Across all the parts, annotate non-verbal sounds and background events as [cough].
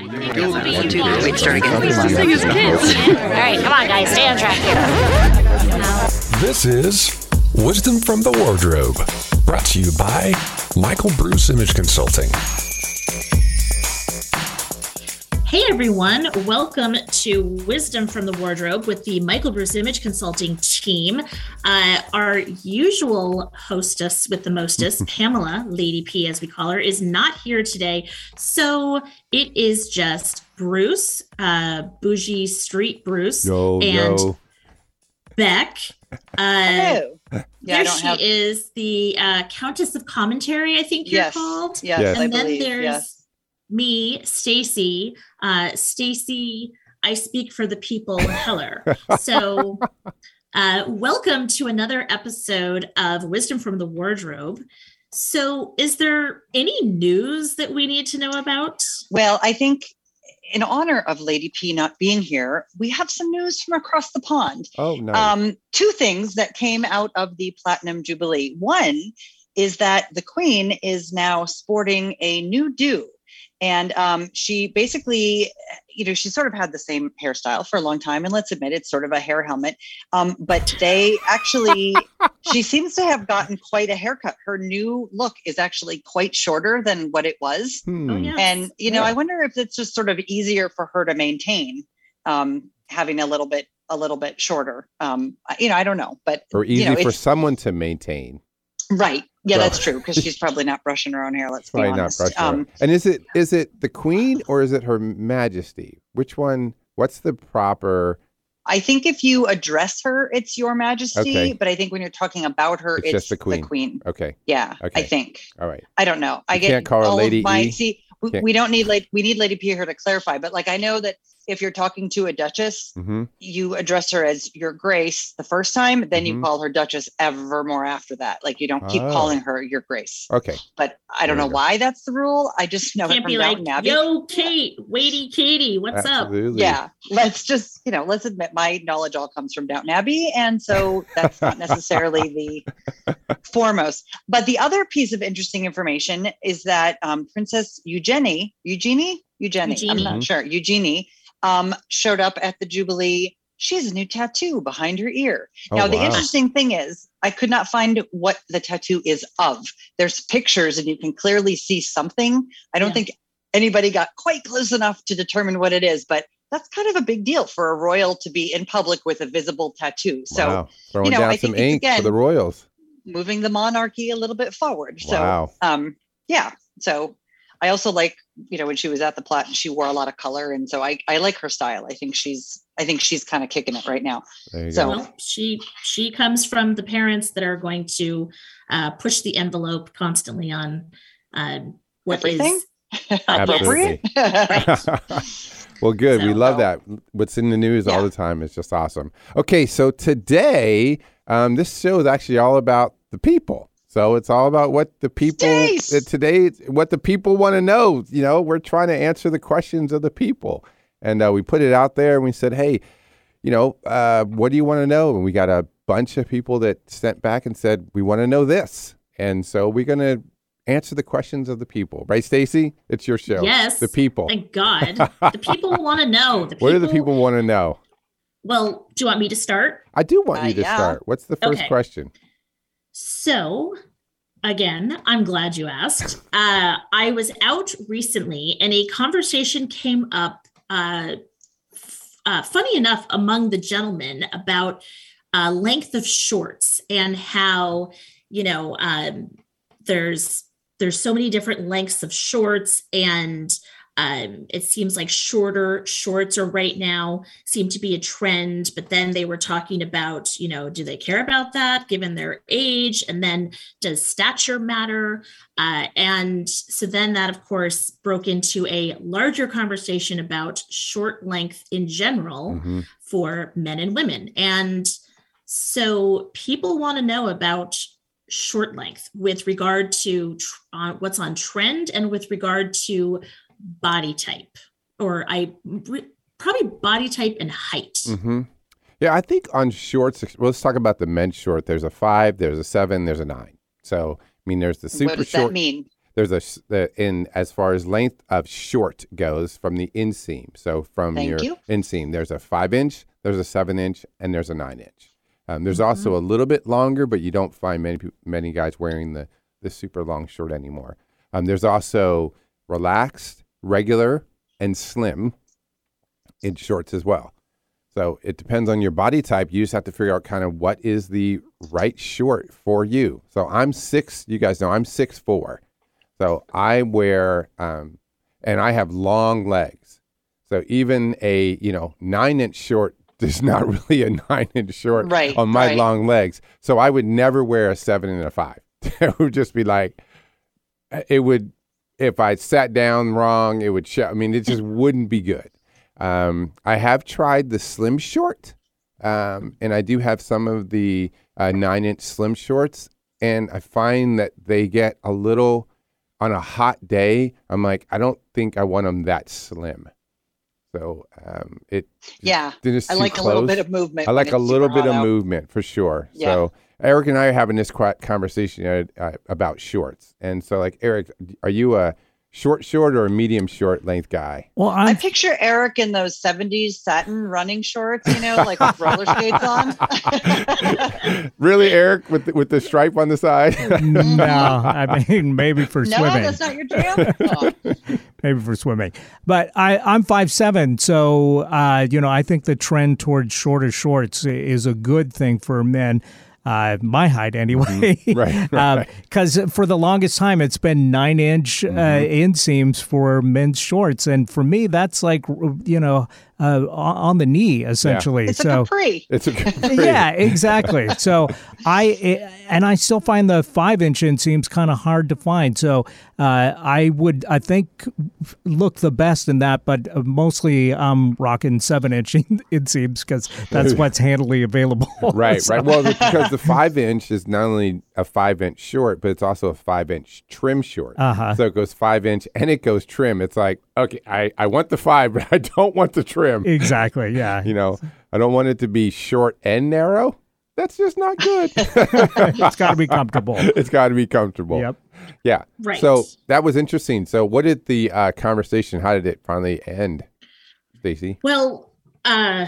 One, two, three, start again. [laughs] All right, come on, guys, stay on track here. This is Wisdom from the Wardrobe, brought to you by Michael Bruce Image Consulting. Hey everyone, welcome to Wisdom from the Wardrobe with the Michael Bruce Image Consulting team. Uh, our usual hostess with the mostest, [laughs] Pamela, Lady P as we call her, is not here today. So it is just Bruce, uh, Bougie Street Bruce, Yo, and yo. Beck. Uh, Hello. Yeah, there she have. is, the uh, Countess of Commentary, I think you're Yes. called. Yes, Yes. I and then believe. there's Yes. Me, Stacy. Uh, Stacy, I speak for the people. Heller. [laughs] so, uh, welcome to another episode of Wisdom from the Wardrobe. So, is there any news that we need to know about? Well, I think in honor of Lady P not being here, we have some news from across the pond. Oh, nice. Um, two things that came out of the Platinum Jubilee. One is that the Queen is now sporting a new do. And um, she basically, you know, she sort of had the same hairstyle for a long time. And let's admit it's sort of a hair helmet. Um, but they actually, [laughs] she seems to have gotten quite a haircut. Her new look is actually quite shorter than what it was. Hmm. Oh, yeah. And, you know, Yeah. I wonder if it's just sort of easier for her to maintain um, having a little bit, a little bit shorter. Um, you know, I don't know, but Or easy know, for someone to maintain. Right. Yeah, So- that's true. Because she's [laughs] probably not brushing her own hair. Let's be Probably not honest. brushing her. Um, and is it is it the Queen or is it Her Majesty? Which one? What's the proper? I think if you address her, it's your majesty. Okay. But I think when you're talking about her, It's it's, just the queen. The queen. Okay, Yeah, Okay. I think. all right. I don't know. I get can't call her Lady my E? see. We, we don't need lady. We need Lady P here to clarify. But like I know that if you're talking to a duchess, hmm you address her as your grace the first time, then Mhm. you call her duchess ever more after that. Like you don't keep Oh. calling her your grace. Okay. But I don't There know go. why that's the rule. I just know it Can't from be like, Downton Abbey. yo, Kate, Waity Katie, what's up? Yeah, let's just you know let's admit my knowledge all comes from Downton Abbey, and so that's not necessarily the [laughs] foremost. But the other piece of interesting information is that um, Princess Eugenie, Eugenie, Eugenie, I'm not sure, Eugenie, um, showed up at the Jubilee. She has a new tattoo behind her ear. Oh, now, the interesting thing is, I could not find what the tattoo is of. There's pictures, and you can clearly see something. I don't Yeah. think anybody got quite close enough to determine what it is, but that's kind of a big deal for a royal to be in public with a visible tattoo. So, wow. throwing know, down I some think it's, ink for the royals. moving the monarchy a little bit forward. So, wow. um, yeah. So, I also like, you know, when she was at the Platinum, she wore a lot of color, and so I, I like her style. I think she's, I think she's kind of kicking it right now. So- Well, she she comes from the parents that are going to uh, push the envelope constantly on uh, what is Everything? Absolutely. [laughs] Appropriate. [laughs] well, good. we So- love that. What's in the news all the time is just awesome. Okay, so today, um, this show is actually all about the people. So it's all about what the people Stace! uh, today, what the people want to know. You know, we're trying to answer the questions of the people, and uh, we put it out there and we said, hey, you know, uh, what do you want to know? And we got a bunch of people that sent back and said, we want to know this, and so we're going to answer the questions of the people, right, Stacy? It's your show. Yes. the people. Thank God. [laughs] the people want to know. The What do the people want to know? Well, do you want me to start? I do want Uh, you to yeah. start. What's the first Okay. question? So, again, I'm glad you asked. Uh, I was out recently and a conversation came up, uh, f- uh, funny enough, among the gentlemen about uh, length of shorts and how, you know, um, there's there's so many different lengths of shorts and um, it seems like shorter shorts are right now seem to be a trend but then they were talking about you know do they care about that given their age? And then does stature matter? Uh, and so then that of course broke into a larger conversation about short length in general Mhm. for men and women. And so people want to know about short length with regard to tr- uh, what's on trend and with regard to body type or i re- probably body type and height Mm-hmm. Yeah, I think on shorts, well, let's talk about the men's short. There's a five, there's a seven, there's a nine. So, I mean, there's the super what does short. that mean? there's a s- the, in as far as length of short goes from the inseam. So from Thank your you. inseam, there's a five inch, there's a seven inch, and there's a nine inch. Um, there's Mm-hmm. also a little bit longer, but you don't find many many guys wearing the the super long short anymore. Um, there's also relaxed, regular, and slim in shorts as well. So it depends on your body type. You just have to figure out kind of what is the right short for you. So I'm six. You guys know I'm six four. So I wear, um, and I have long legs. So even a you know nine inch short [laughs] is not really a nine inch short Right, on my right. long legs. So I would never wear a seven and a five. [laughs] it would just be like, it would if I sat down wrong, it would show. I mean, it just wouldn't be good. Um, I have tried the slim short, um, and I do have some of the uh, nine inch slim shorts, and I find that they get a little on a hot day. I'm like, I don't think I want them that slim. So um, it Yeah. I like a little bit of movement. I like a little bit of out. movement for sure. Yeah. So Eric and I are having this conversation uh, about shorts, and so like Eric, are you a short short or a medium short length guy? Well, I I'm picture Eric in those 70s satin running shorts, you know, like with roller skates on. [laughs] really, Eric, with the, with the stripe on the side? [laughs] no, I mean maybe for no, swimming. that's not your jam. Oh. [laughs] maybe for swimming. But I, I'm five seven, so uh, you know I think the trend towards shorter shorts is a good thing for men. Uh, my height, anyway. [laughs] [laughs] Right, right. Because for the longest time, it's been nine inch uh, Mm-hmm. inseams for men's shorts, and for me, that's like you know uh, on on the knee essentially. It's so a capri. it's a [laughs] yeah, exactly. So I and I still find the five inch inseams kind of hard to find. So uh, I would I think look the best in that, but mostly I'm rocking seven inch inseams because that's what's handily available. Right, So- right. Well, because the five inch is not only a five inch short, but it's also a five inch trim short. Uh-huh. So it goes five inch and it goes trim. It's like, okay, I, I want the five, [laughs] but I don't want the trim. exactly. Yeah. [laughs] You know, I don't want it to be short and narrow. That's just not good. [laughs] it's got to be comfortable. it's got to be comfortable. Yep. Yeah. Right. So that was interesting. So what did the uh, conversation? How did it finally end, Stacy? Well, uh,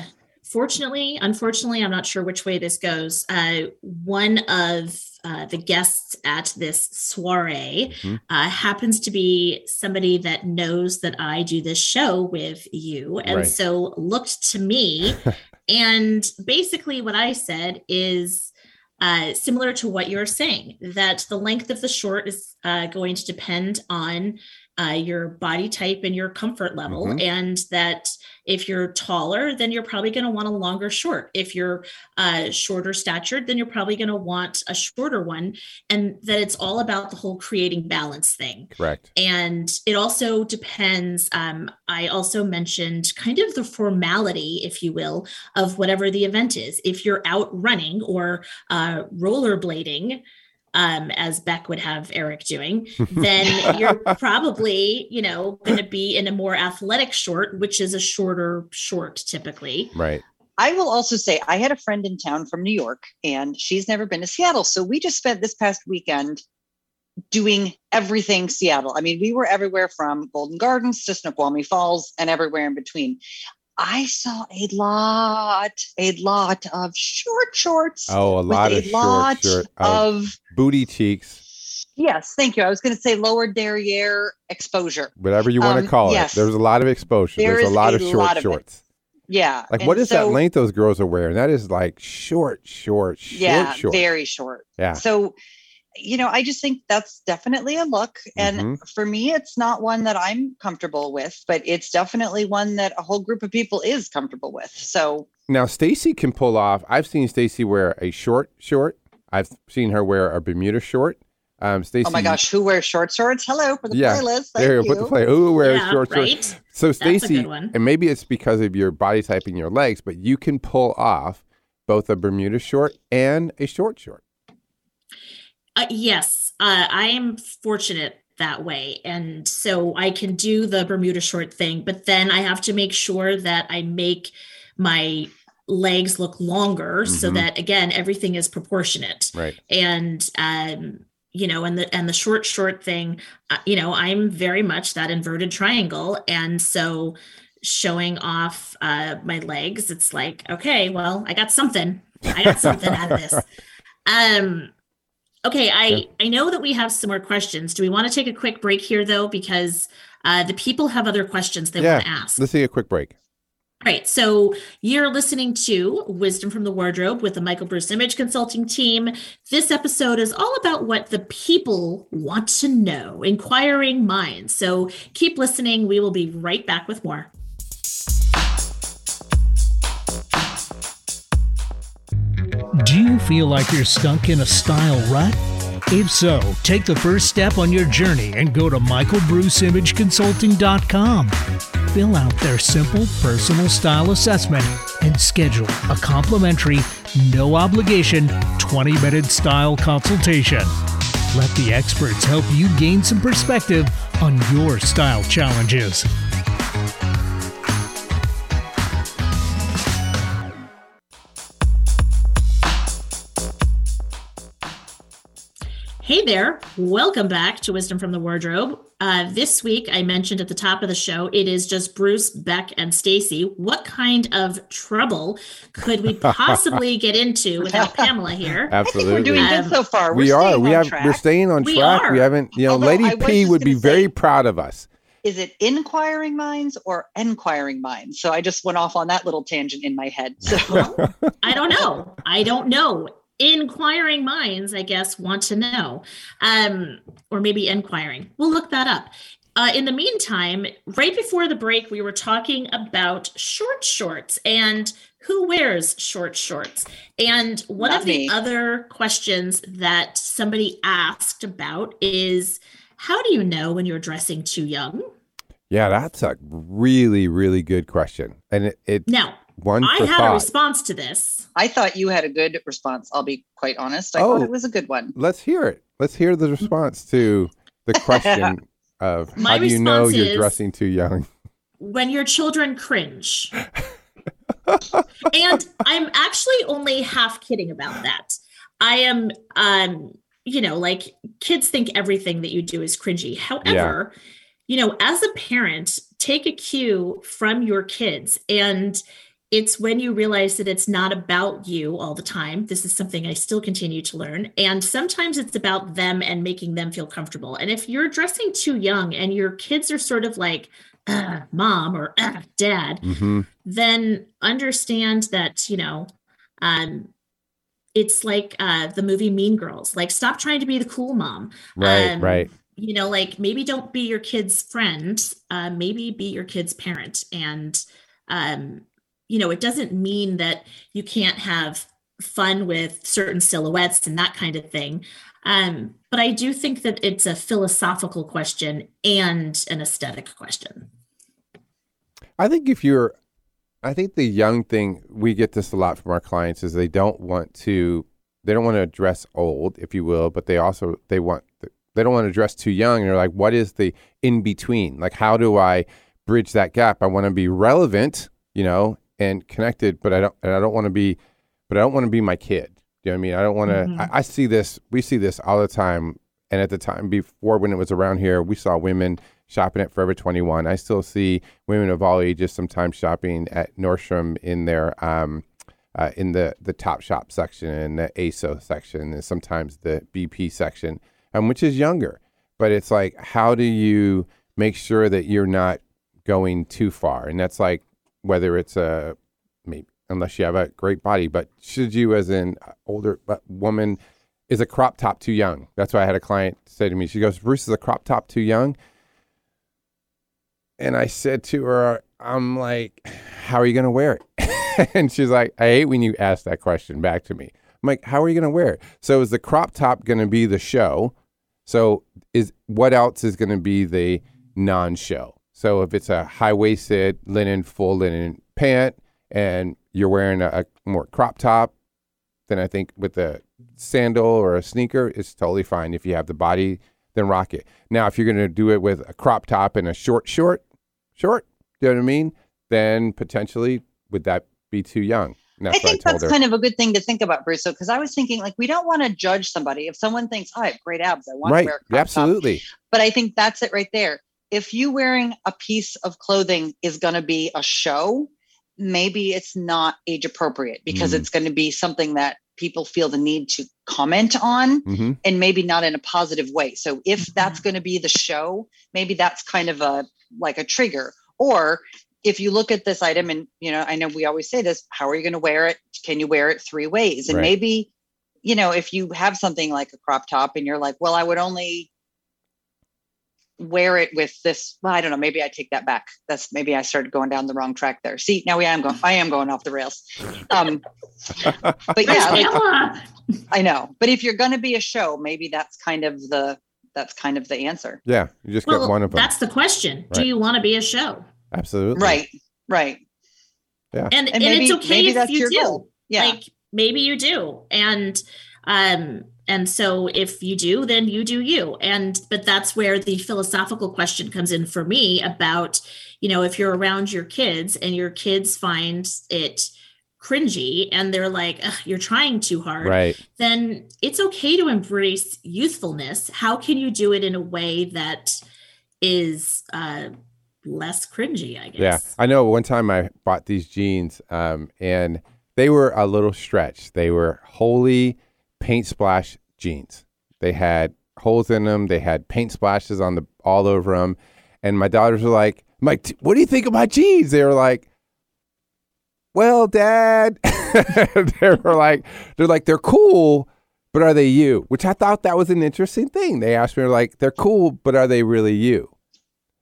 fortunately, unfortunately, I'm not sure which way this goes. Uh, one of uh, the guests at this soiree Mhm. uh, happens to be somebody that knows that I do this show with you, and Right. so looked to me. [laughs] and basically, what I said is. Uh, similar to what you're saying, that the length of the short is uh, going to depend on uh, your body type and your comfort level, Mhm. and that if you're taller, then you're probably going to want a longer short. If you're uh, shorter statured, then you're probably going to want a shorter one. And that it's all about the whole creating balance thing. Correct. And it also depends. Um, I also mentioned kind of the formality, if you will, of whatever the event is. If you're out running or uh, rollerblading, um, as Beck would have Eric doing, [laughs] then you're probably, you know, going to be in a more athletic short, which is a shorter short typically. Right. I will also say I had a friend in town from New York and she's never been to Seattle. So we just spent this past weekend doing everything Seattle. I mean, we were everywhere from Golden Gardens to Snoqualmie Falls and everywhere in between. I saw a lot, a lot of short shorts. Oh, a lot of lot short of of booty cheeks, yes, thank you. I was going to say lower derriere exposure. whatever you want to Um, call yes. it. There's a lot of exposure. There There's a lot a of short lot of shorts. Yeah. Like, and what is that length those girls are wearing? That is like short, short, short, Yeah, short. very short. yeah. So, you know, I just think that's definitely a look. And Mhm. for me, it's not one that I'm comfortable with, but it's definitely one that a whole group of people is comfortable with. So, Now, Stacy can pull off. I've seen Stacy wear a short short. I've seen her wear a Bermuda short. Um, Stacy. oh my gosh, who wears short shorts? Hello for the Yeah, playlist. Thank There, you. you put the play. Ooh, wears Yeah, short shorts. So Stacy, and maybe it's because of your body type and your legs, but you can pull off both a Bermuda short and a short short. Uh, yes, uh, I am fortunate that way. And so I can do the Bermuda short thing, but then I have to make sure that I make my legs look longer so Mhm. that, again, everything is proportionate. Right. And um, you know, and the and the short short thing, uh, you know, I'm very much that inverted triangle, and so showing off uh, my legs, it's like, okay, well, I got something. I got something out of this. [laughs] Um, okay, I I know that we have some more questions. Do we want to take a quick break here though, because uh, the people have other questions they want to ask. Let's take a quick break. All right, so you're listening to Wisdom from the Wardrobe with the Michael Bruce Image Consulting team. This episode is all about what the people want to know, inquiring minds. So keep listening. We will be right back with more. Do you feel like you're stuck in a style rut? If so, take the first step on your journey and go to michaelbruceimageconsulting.com. Fill out their simple personal style assessment and schedule a complimentary, no obligation 20 minute style consultation. Let the experts help you gain some perspective on your style challenges. Hey there, welcome back to Wisdom from the Wardrobe. Uh, this week, I mentioned at the top of the show, it is just Bruce, Beck, and Stacy. What kind of trouble could we [laughs] possibly get into without Pamela here? [laughs] Absolutely. We're doing Um, good so far. We're we are. staying We on have. track. We're staying on We track. are. We haven't. You know, Although Lady P would be gonna very proud of us. Is it inquiring minds or enquiring minds? So I just went off on that little tangent in my head. So I don't know. I don't know. Inquiring minds, I guess, want to know, um, or maybe inquiring. We'll look that up. Uh, in the meantime, right before the break, we were talking about short shorts and who wears short shorts. And one Not of the me. other questions that somebody asked about is how do you know when you're dressing too young? Yeah, that's a really, really good question, and it, it Now, one I for had a response to this. I thought you had a good response. I'll be quite honest. I Oh. thought it was a good one. Let's hear it. Let's hear the response to the [laughs] question of My how do you know you're is- dressing too young? when your children cringe. [laughs] and I'm actually only half kidding about that. I am um you know, like kids think everything that you do is cringy. However, you know, as a parent, take a cue from your kids and it's when you realize that it's not about you all the time. This is something I still continue to learn. And sometimes it's about them and making them feel comfortable. And if you're dressing too young and your kids are sort of like, uh, mom or uh, dad, hmm then understand that, you know, um, it's like uh, the movie Mean Girls. Like, stop trying to be the cool mom. Right, Um, right. You know, like maybe don't be your kid's friend. Uh, maybe be your kid's parent. And, um, you know, it doesn't mean that you can't have fun with certain silhouettes and that kind of thing. Um, but I do think that it's a philosophical question and an aesthetic question. I think if you're, I think the young thing we get this a lot from our clients is they don't want to, they don't want to dress old, if you will, but they also they want they don't want to dress too young. And they're like, what is the in between? Like, how do I bridge that gap? I want to be relevant, you know, and connected, but I don't, and I don't want to be, but I don't want to be my kid. Do you know what I mean? I don't want to. Mhm. I, I see this. We see this all the time. And at the time before, when it was around here, we saw women shopping at Forever 21. I still see women of all ages sometimes shopping at Nordstrom in their um, uh, in the the Top Shop section and the ASO section, and sometimes the BP section, um, which is younger. But it's like, how do you make sure that you're not going too far? And that's like whether it's a maybe unless you have a great body, but should you, as an older uh, woman, is a crop top too young? That's why I had a client say to me, she goes, Bruce, is a crop top too young? And I said to her, I'm like, how are you going to wear it? [laughs] and she's like, I hate when you ask that question back to me. I'm like, how are you going to wear it? So is the crop top going to be the show? So is what else is going to be the non-show? So if it's a high-waisted linen, full linen pant, and you're wearing a, a more crop top, then I think with a sandal or a sneaker, it's totally fine. If you have the body, then rock it. Now, if you're going to do it with a crop top and a short, short, short, you know what I mean? Then potentially would that be too young? I think I that's her. kind of a good thing to think about, Bruce. Because I was thinking, like, we don't want to judge somebody. If someone thinks, oh, I have great abs, I want right. to wear a crop top. Absolutely. But I think that's it right there. If you wearing a piece of clothing is going to be a show, maybe it's not age appropriate because Mm. it's going to be something that people feel the need to comment on hmm and maybe not in a positive way. So if Mhm. that's going to be the show, maybe that's kind of a like a trigger. Or if you look at this item and you know, I know we always say this, how are you going to wear it? Can you wear it three ways? And Right. maybe, you know, if you have something like a crop top and you're like, well, I would only wear it with this well, i don't know maybe i take that back that's maybe i started going down the wrong track there see now we am going i am going off the rails um [laughs] but yeah like, I know, but if you're going to be a show, maybe that's kind of the that's kind of the answer. Yeah. You just Well, get one of them. that's the question. Do you want to be a show? Absolutely. Right, right. Yeah. And and, maybe- it's okay maybe if that's you your do. goal. Yeah, Like maybe you do. And um and so if you do, then you do you. And but that's where the philosophical question comes in for me about, you know, if you're around your kids and your kids find it cringy and they're like, "Ugh, you're trying too hard, Right. then it's okay to embrace youthfulness. How can you do it in a way that is uh less cringy, I guess? Yeah, I know. One time I bought these jeans, um, and they were a little stretched. They were holey paint splash jeans. They had holes in them. They had paint splashes on the all over them. And my daughters were like, "Mike, what do you think of my jeans?" They were like, "Well, Dad," [laughs] they were like, "They're like they're cool." But are they you? Which I thought that was an interesting thing. They asked me, like, they're cool, but are they really you?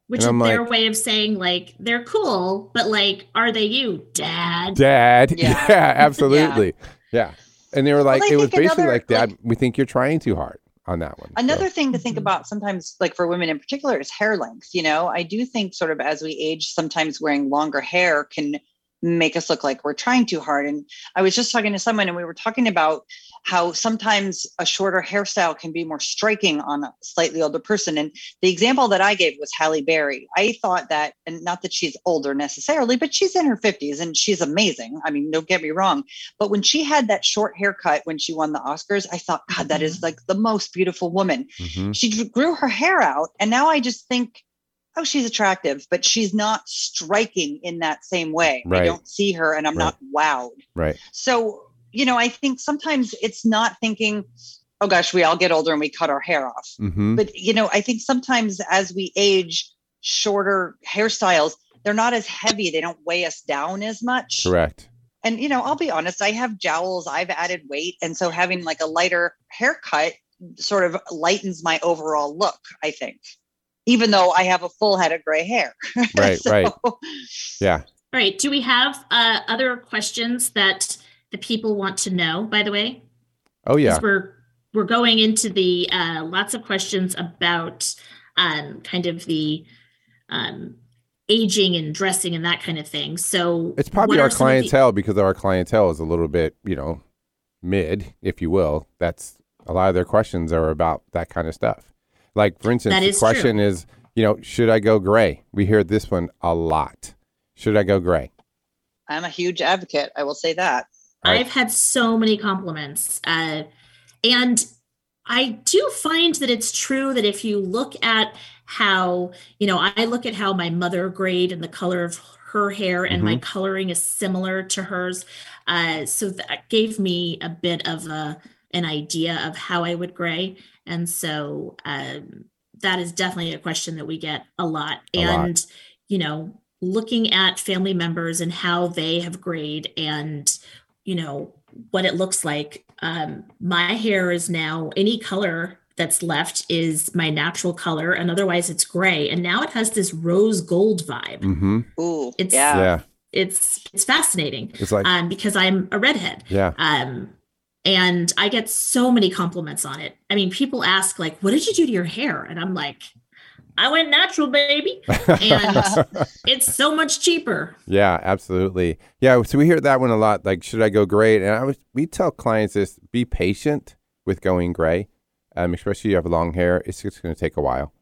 Which is I'm their like- way of saying like they're cool, but like, are they you, Dad? Dad. Yeah. [laughs] [laughs] Yeah, absolutely. Yeah. And they were like, I it was basically another, like, Dad, like- we think you're trying too hard on that one. So, Another thing to think Mhm. about sometimes, like for women in particular, is hair length. You know, I do think sort of as we age, sometimes wearing longer hair can make us look like we're trying too hard. And I was just talking to someone and we were talking about how sometimes a shorter hairstyle can be more striking on a slightly older person. And the example that I gave was Halle Berry. I thought that, and not that she's older necessarily, but she's in her 50s and she's amazing. I mean, don't get me wrong. But when she had that short haircut when she won the Oscars, I thought, God, that is like the most beautiful woman mhm. she grew her hair out and now i just think oh she's attractive but she's not striking in that same way Right. i don't see her and i'm not wowed Right. so you know i think sometimes it's not thinking oh gosh we all get older and we cut our hair off hmm but you know i think sometimes as we age shorter hairstyles they're not as heavy they don't weigh us down as much Correct. and you know i'll be honest i have jowls i've added weight and so having like a lighter haircut sort of lightens my overall look i think even though i have a full head of gray hair [laughs] Right, right. Yeah. All right. Do we have uh, other questions that the people want to know? By the way, Oh, yeah. 'Cause we're we're going into the uh, lots of questions about um, kind of the um, aging and dressing and that kind of thing. So It's probably our are some of the- clientele because our clientele is a little bit, you know, mid, if you will. That's a lot of their questions are about that kind of stuff. Like, for instance, the is true. question is, you know, should I go gray? We hear this one a lot. Should I go gray? i'm a huge advocate i will say that Right. I've had so many compliments. Uh, and I do find that it's true that if you look at how, you know, I look at how my mother grayed and the color of her hair and my coloring is similar to hers. Uh, so that gave me a bit of a, an idea of how I would gray. And so um, that is definitely a question that we get a lot. A lot. and, you know, looking at family members and how they have grayed and, you know what it looks like. Um my hair is now any color that's left is my natural color and otherwise it's gray. And now it has this rose gold vibe. Mm-hmm. ooh It's- yeah. Yeah. it's it's fascinating It's like, um because i'm a redhead. Yeah. um and i get so many compliments on it. I mean people ask like what did you do to your hair? And i'm like i went natural baby and [laughs] it's so much cheaper Yeah, absolutely. Yeah, so we hear that one a lot. Like, should I go gray? And I was, we tell clients this: be patient with going gray, um, especially if you have long hair. It's just going to take a while.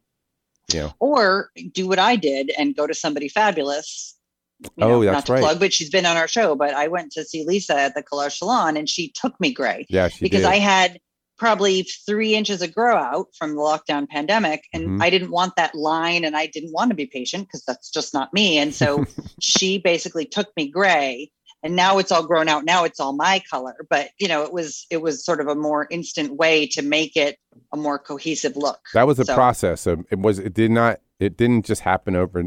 You know, or do what i did and go to somebody fabulous You Oh, know, that's not to right. plug, but she's been on our show. But I went to see Lisa at the Color Salon, and she took me gray Yeah, she because did. I had probably three inches of grow out from the lockdown pandemic, and Mhm. I didn't want that line, and I didn't want to be patient because that's just not me. And so [laughs] she basically took me gray, and now it's all grown out. Now it's all my color. But you know, it was it was sort of a more instant way to make it a more cohesive look. that was a So- process. So it was. It did not. It didn't just happen over.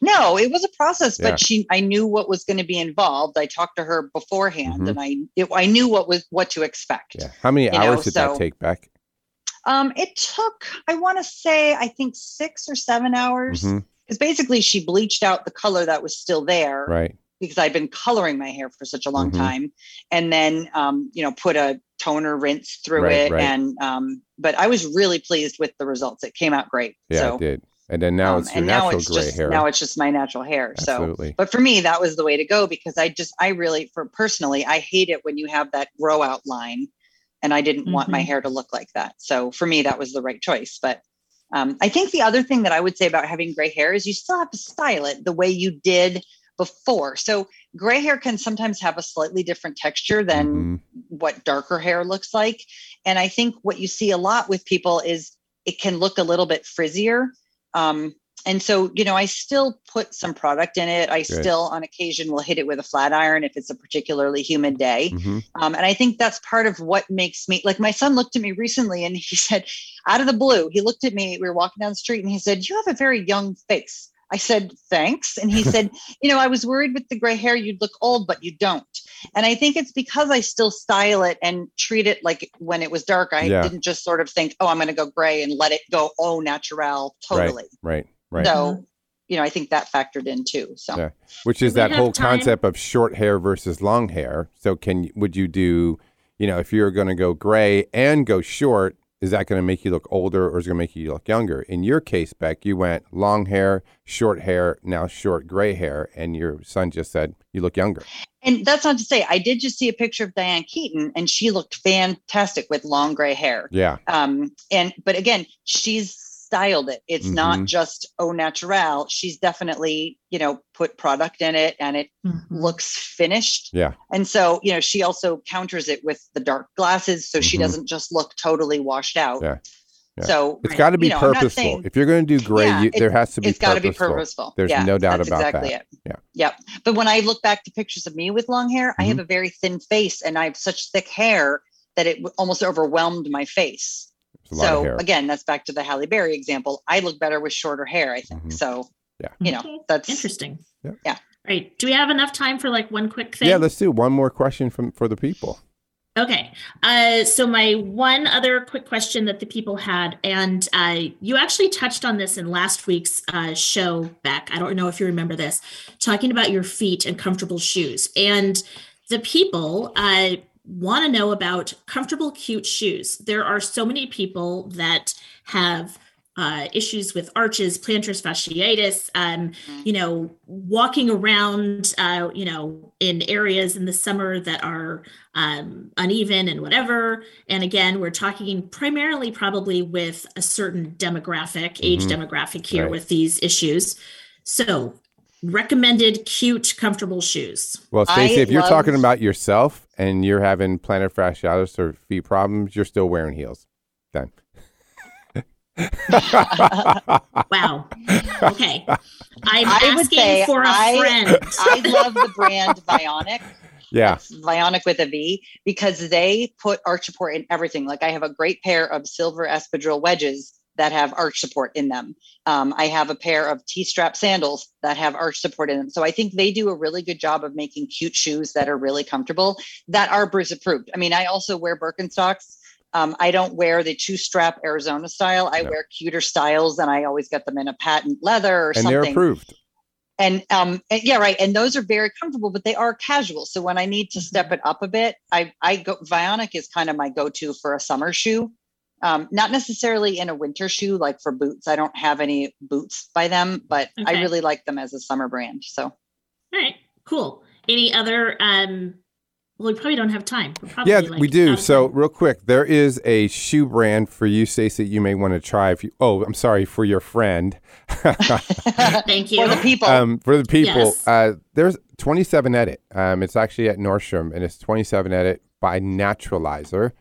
No, it was a process, but Yeah. she I knew what was going to be involved. I talked to her beforehand, Mhm. and I it, I knew what was what to expect. Yeah. How many You know, hours did so- that take back? Um, it took I want to say I think six or seven hours Mhm. because basically she bleached out the color that was still there Right. because I'd been coloring my hair for such a long Mhm. time, and then um, you know put a toner rinse through Right, it, right. and um, but I was really pleased with the results. It came out great. Yeah, so, it did. And then now um, it's your now natural it's gray just hair. now it's just my natural hair. So Absolutely. but for me that was the way to go because i just i really for personally i hate it when you have that grow out line and i didn't want my Mhm. hair to look like that so for me that was the right choice but um, i think the other thing that i would say about having gray hair is you still have to style it the way you did before so gray hair can sometimes have a slightly different texture than Mhm. what darker hair looks like. And I think what you see a lot with people is it can look a little bit frizzier. Um, and so, you know, I still put some product in it. I still, on occasion, will hit it with a flat iron if it's a particularly humid day. Mhm. Um, and I think that's part of what makes me like my son looked at me recently and he [laughs] said, out of the blue, he looked at me. We were walking down the street and he said, You have a very young face. I said, Thanks. And he said, [laughs] You know, I was worried with the gray hair, you'd look old, but you don't. And I think it's because I still style it and treat it like when it was dark. I Yeah. didn't just sort of think, Oh, I'm going to go gray and let it go, oh, natural, totally. Right. Right. right. So, you know, I think that factored in too. So, Yeah. Which is we that whole time? concept of short hair versus long hair. So can would you do, you know, if you're going to go gray and go short, is that going to make you look older or is it going to make you look younger? In your case, Beck, you went long hair, short hair, now short gray hair, and your son just said you look younger. And that's not to say I did just see a picture of Diane Keaton and she looked fantastic with long gray hair. Yeah. Um, and but again, she's styled it. It's Mhm. not just au natural. She's definitely, you know, put product in it and it Mhm. looks finished. Yeah. And so, you know, she also counters it with the dark glasses so she Mhm. doesn't just look totally washed out. Yeah. Yeah. So it's got to be You know, purposeful. saying- if you're going to do gray, Yeah, you, it- there has to be it's got to be purposeful. purposeful. There's Yeah, no doubt that's about exactly that. It. Yeah. Yep. But when I look back to pictures of me with long hair, I have a very thin face and I have such thick hair that it almost overwhelmed my face. It's a lot of So again, that's back to the Halle Berry example. I look better with shorter hair, I think. Mhm. So Yeah. you know, Okay. that's Interesting. Yep. Yeah. All right. Do we have enough time for like one quick thing? yeah, let's do one more question from for the people. Okay. Uh, so my one other quick question that the people had, and uh, you actually touched on this in last week's uh, show Beck. I don't know if you remember this, talking about your feet and comfortable shoes. And the people uh, want to know about comfortable, cute shoes. There are so many people that have uh, issues with arches, plantar fasciitis, um, Mhm. you know, walking around, uh, you know, in areas in the summer that are um, uneven and whatever. And again, we're talking primarily probably with a certain demographic, age Mhm. demographic here Right. with these issues. So, recommended cute, comfortable shoes. Well, I Stacey, if you're talking about yourself and you're having plantar fasciitis or feet problems, you're still wearing heels. Done. [laughs] Wow. Okay. I'm I would asking say for a I- friend. I love the brand Vionic. [laughs] yeah. That's Vionic with a V because they put arch support in everything. Like I have a great pair of silver espadrille wedges that have arch support in them. Um, I have a pair of T-strap sandals that have arch support in them. So I think they do a really good job of making cute shoes that are really comfortable that are Bruce approved. I mean, I also wear Birkenstocks. Um, I don't wear the two-strap Arizona style. I No. wear cuter styles, and I always get them in a patent leather or And something they're approved. and um and- yeah right and those are very comfortable but they are casual so when i need to step it up a bit i i go vionic is kind of my go-to for a summer shoe um not necessarily in a winter shoe like for boots i don't have any boots by them but i really like them as a summer brand so All right, cool. Any other um Well, we probably don't have time. Probably Yeah, like we do. out So, time. real quick, there is a shoe brand for you, Stacey, you may want to try. If you, oh, I'm sorry, for your friend. [laughs] thank you. For the people. um, for the people, Yes. uh, there's 27 Edit. Um, it's actually at Nordstrom, and it's 27 Edit by Naturalizer.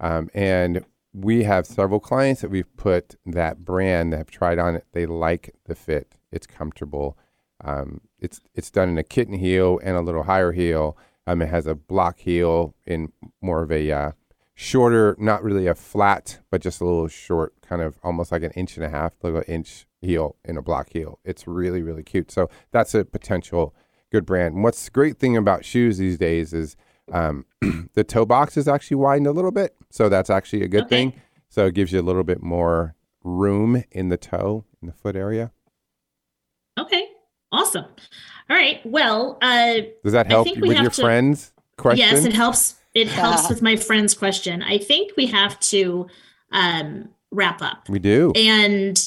Um, and we have several clients that we've put that brand that have tried on it. They like the fit. It's comfortable. Um, it's it's done in a kitten heel and a little higher heel. Um, it has a block heel in more of a uh, shorter, not really a flat, but just a little short, kind of almost like an inch and a half, little inch heel in a block heel. It's really really cute. So that's a potential good brand. And what's the great thing about shoes these days is um, [clears throat] the toe box is actually widened a little bit, so that's actually a good Okay. thing. So it gives you a little bit more room in the toe, in the foot area. Okay. Awesome. All right. Well, uh, Does that I help think you we with have your to- friends? Question. yes, it helps. It [laughs] helps with my friend's question. I think we have to um, wrap up. we do. And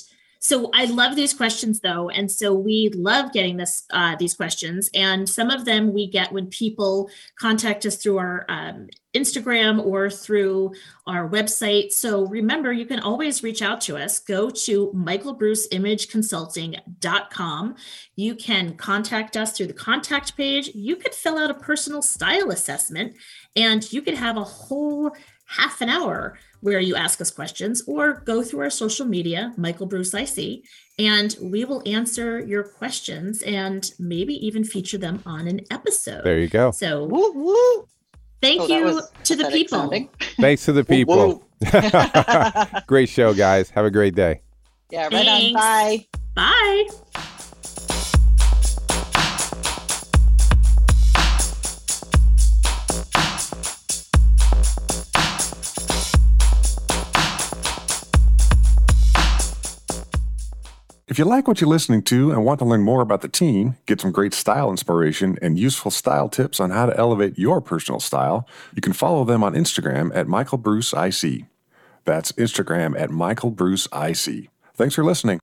so I love these questions though, and so we love getting this uh, these questions. And some of them we get when people contact us through our um, Instagram or through our website. So remember, you can always reach out to us. Go to michaelbruceimageconsulting.com. You can contact us through the contact page. You could fill out a personal style assessment, and you could have a whole half an hour where you ask us questions or go through our social media, Michael Bruce IC, and we will answer your questions and maybe even feature them on an episode. There you go. So Woo, woo. thank Oh, you to the people. sounding. Thanks to the [laughs] people. [laughs] great show, guys. Have a great day. Yeah, right Thanks. on. Bye. Bye. If you like what you're listening to and want to learn more about the team, get some great style inspiration and useful style tips on how to elevate your personal style, you can follow them on Instagram at Michael Bruce IC. That's Instagram at Michael Bruce IC. Thanks for listening.